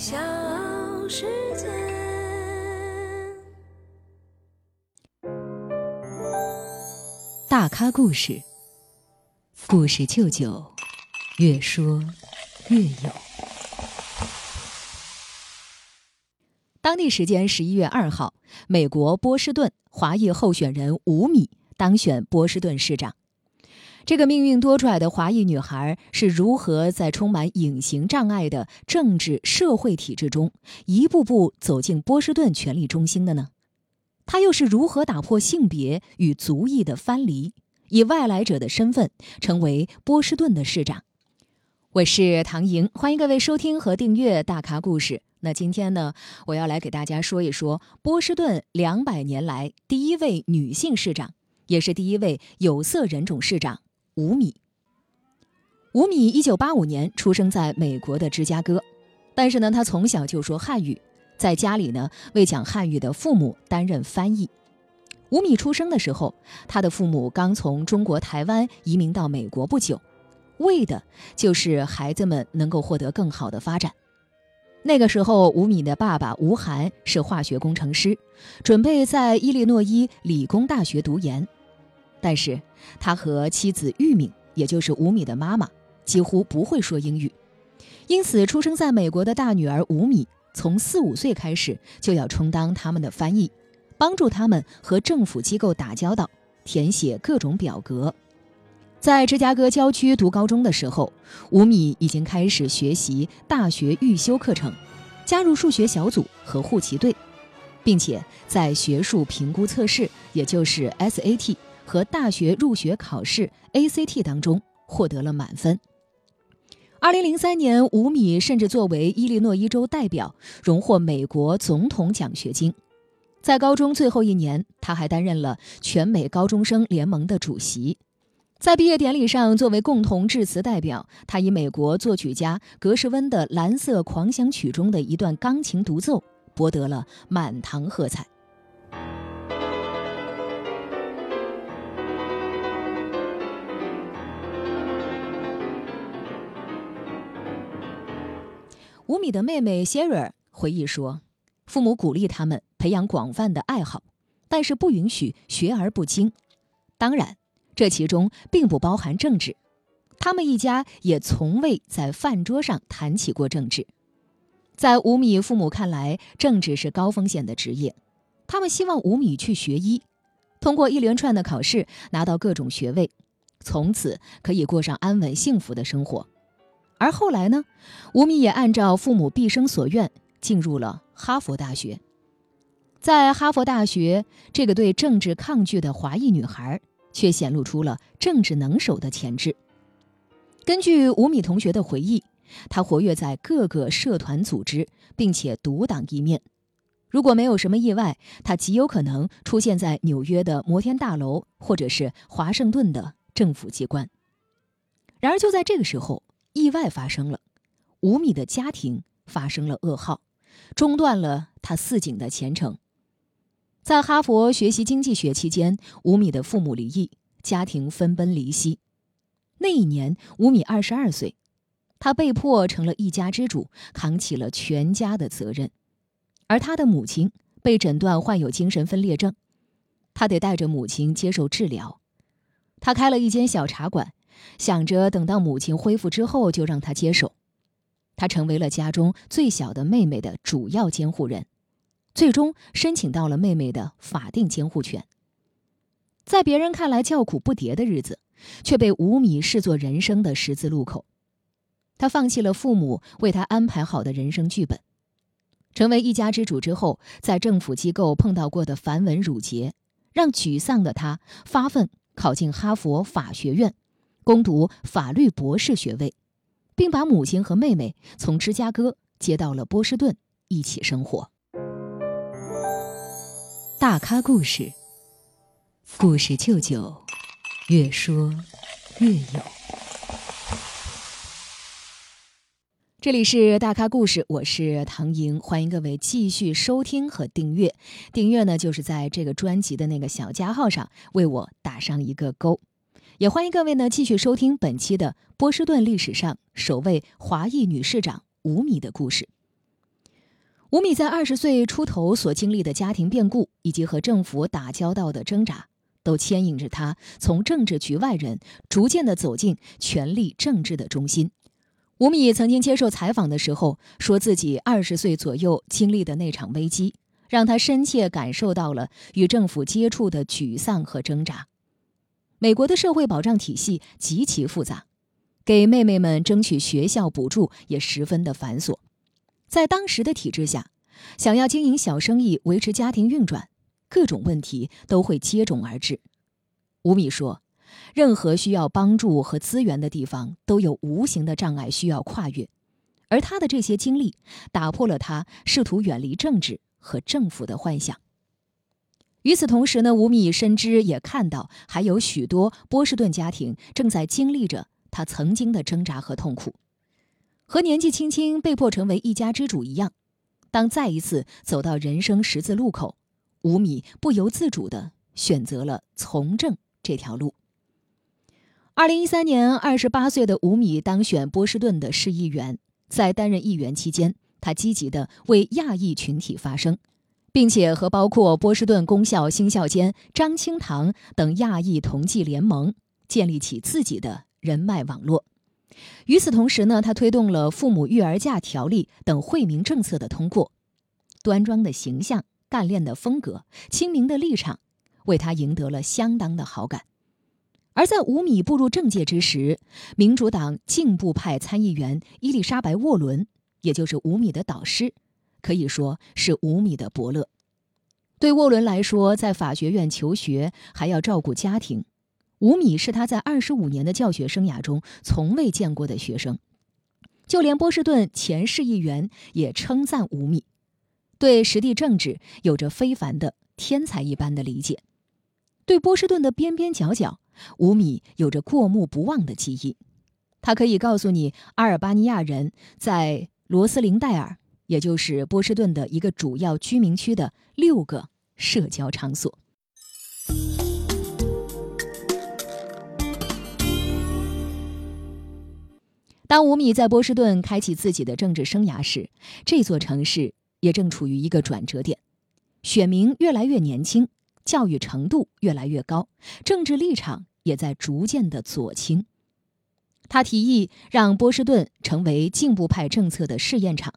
小世界。大咖故事，故事舅舅，越说越有。当地时间十一月二号，美国波士顿华裔候选人吴米当选波士顿市长。这个命运多舛的华裔女孩是如何在充满隐形障碍的政治社会体制中，一步步走进波士顿权力中心的呢？她又是如何打破性别与族裔的藩篱，以外来者的身份成为波士顿的市长？我是唐莹，欢迎各位收听和订阅《大咖故事》。那今天呢，我要来给大家说一说波士顿两百年来第一位女性市长，也是第一位有色人种市长。吴米，吴米一九八五年出生在美国的芝加哥，但是呢，他从小就说汉语，在家里呢为讲汉语的父母担任翻译。吴米出生的时候，他的父母刚从中国台湾移民到美国不久，为的就是孩子们能够获得更好的发展。那个时候，吴米的爸爸吴涵是化学工程师，准备在伊利诺伊理工大学读研。但是，他和妻子玉敏，也就是吴米的妈妈，几乎不会说英语，因此出生在美国的大女儿吴米，从四五岁开始就要充当他们的翻译，帮助他们和政府机构打交道，填写各种表格。在芝加哥郊区读高中的时候，吴米已经开始学习大学预修课程，加入数学小组和护旗队，并且在学术评估测试，也就是 SAT。和大学入学考试 ACT 当中获得了满分。二零零三年，吴米甚至作为伊利诺伊州代表荣获美国总统奖学金。在高中最后一年，他还担任了全美高中生联盟的主席。在毕业典礼上，作为共同致辞代表，他以美国作曲家格什温的《蓝色狂想曲》中的一段钢琴独奏，博得了满堂喝彩。吴米的妹妹 Sarah 回忆说：“父母鼓励他们培养广泛的爱好，但是不允许学而不精。当然，这其中并不包含政治。他们一家也从未在饭桌上谈起过政治。在吴米父母看来，政治是高风险的职业。他们希望吴米去学医，通过一连串的考试拿到各种学位，从此可以过上安稳幸福的生活。”而后来呢，吴米也按照父母毕生所愿进入了哈佛大学。在哈佛大学，这个对政治抗拒的华裔女孩却显露出了政治能手的潜质。根据吴米同学的回忆，她活跃在各个社团组织，并且独当一面。如果没有什么意外，她极有可能出现在纽约的摩天大楼，或者是华盛顿的政府机关。然而，就在这个时候，意外发生了，吴米的家庭发生了噩耗，中断了他似锦的前程。在哈佛学习经济学期间，吴米的父母离异，家庭分崩离析。那一年，吴米二十二岁，他被迫成了一家之主，扛起了全家的责任。而他的母亲被诊断患有精神分裂症，他得带着母亲接受治疗。他开了一间小茶馆。想着等到母亲恢复之后，就让她接手。他成为了家中最小的妹妹的主要监护人，最终申请到了妹妹的法定监护权。在别人看来叫苦不迭的日子，却被吴米视作人生的十字路口。他放弃了父母为他安排好的人生剧本，成为一家之主之后，在政府机构碰到过的繁文缛节，让沮丧的他发奋考进哈佛法学院。攻读法律博士学位，并把母亲和妹妹从芝加哥接到了波士顿一起生活。大咖故事，故事舅舅，越说越有。这里是大咖故事，我是唐莹，欢迎各位继续收听和订阅。订阅呢，就是在这个专辑的那个小加号上为我打上一个勾。也欢迎各位呢继续收听本期的波士顿历史上首位华裔女市长吴米的故事。吴米在二十岁出头所经历的家庭变故，以及和政府打交道的挣扎，都牵引着他从政治局外人逐渐的走进权力政治的中心。吴米曾经接受采访的时候，说自己二十岁左右经历的那场危机，让他深切感受到了与政府接触的沮丧和挣扎。美国的社会保障体系极其复杂，给妹妹们争取学校补助也十分的繁琐。在当时的体制下，想要经营小生意、维持家庭运转，各种问题都会接踵而至。吴米说。任何需要帮助和资源的地方，都有无形的障碍需要跨越，而他的这些经历打破了他试图远离政治和政府的幻想。与此同时呢，吴米深知也看到，还有许多波士顿家庭正在经历着他曾经的挣扎和痛苦。和年纪轻轻被迫成为一家之主一样，当再一次走到人生十字路口，吴米不由自主地选择了从政这条路。二零一三年，二十八岁的吴米当选波士顿的市议员。在担任议员期间，他积极地为亚裔群体发声，并且和包括波士顿公校新校监张清堂等亚裔同济联盟，建立起自己的人脉网络。与此同时呢，他推动了父母育儿假条例等惠民政策的通过。端庄的形象、干练的风格、亲民的立场，为他赢得了相当的好感。而在吴米步入政界之时，民主党进步派参议员伊丽莎白·沃伦，也就是吴米的导师，可以说是吴米的伯乐。对沃伦来说，在法学院求学还要照顾家庭，五米是他在二十五年的教学生涯中从未见过的学生。就连波士顿前市议员也称赞五米，对实地政治有着非凡的天才一般的理解，对波士顿的边边角角。五米有着过目不忘的记忆，他可以告诉你阿尔巴尼亚人在罗斯林戴尔，也就是波士顿的一个主要居民区的六个社交场所。当吴米在波士顿开启自己的政治生涯时，这座城市也正处于一个转折点，选民越来越年轻，教育程度越来越高，政治立场。也在逐渐的左倾。他提议让波士顿成为进步派政策的试验场，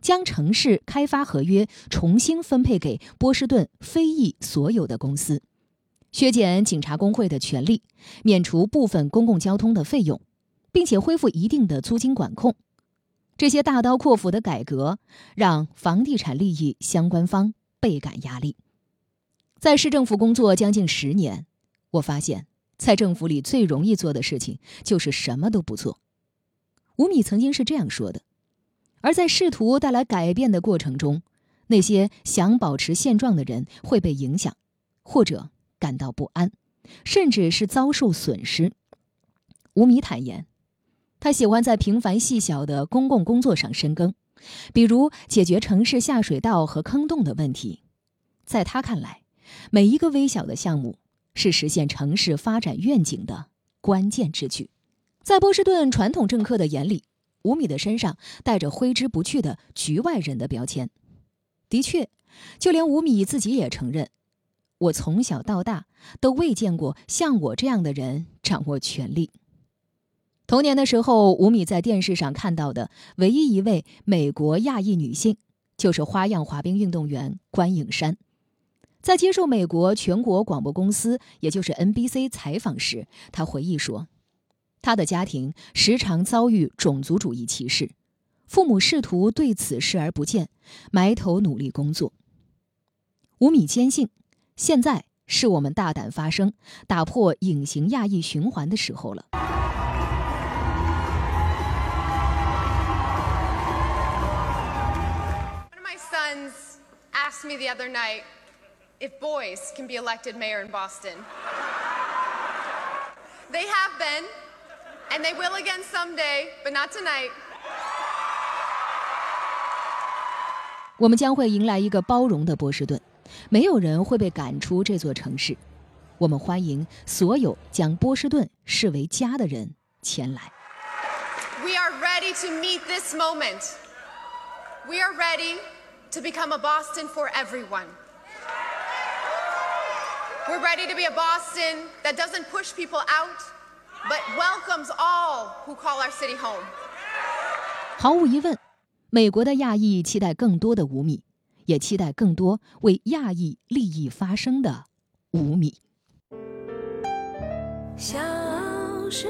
将城市开发合约重新分配给波士顿非裔所有的公司，削减警察工会的权利，免除部分公共交通的费用，并且恢复一定的租金管控。这些大刀阔斧的改革让房地产利益相关方倍感压力。在市政府工作将近十年，我发现。在政府里最容易做的事情就是什么都不做。吴米曾经是这样说的。而在试图带来改变的过程中，那些想保持现状的人会被影响，或者感到不安，甚至是遭受损失。吴米坦言，他喜欢在平凡细小的公共工作上深耕，比如解决城市下水道和坑洞的问题。在他看来，每一个微小的项目。是实现城市发展愿景的关键之举。在波士顿传统政客的眼里，吴米的身上带着挥之不去的局外人的标签。的确，就连吴米自己也承认：“我从小到大都未见过像我这样的人掌握权力。”童年的时候，吴米在电视上看到的唯一一位美国亚裔女性，就是花样滑冰运动员关颖珊。在接受美国全国广播公司，也就是 NBC 采访时，她回忆说，他的家庭时常遭遇种族主义歧视，父母试图对此视而不见，埋头努力工作。吴米坚信，现在是我们大胆发声、打破隐形亚裔循环的时候了。One of my sons asked me the other night. if boys can be elected mayor in Boston. They have been, and they will again someday, but not tonight. 我们将会迎来一个包容的波士顿，没有人会被赶出这座城市。我们欢迎所有将波士顿视为家的人前来。We are ready to meet this moment. We are ready to become a Boston for everyone. We're ready to be a Boston that doesn't push people out, But welcomes all who call our city home. 毫无疑问，美国的亚裔期待更多的五米，也期待更多为亚裔利益发声的五米。小时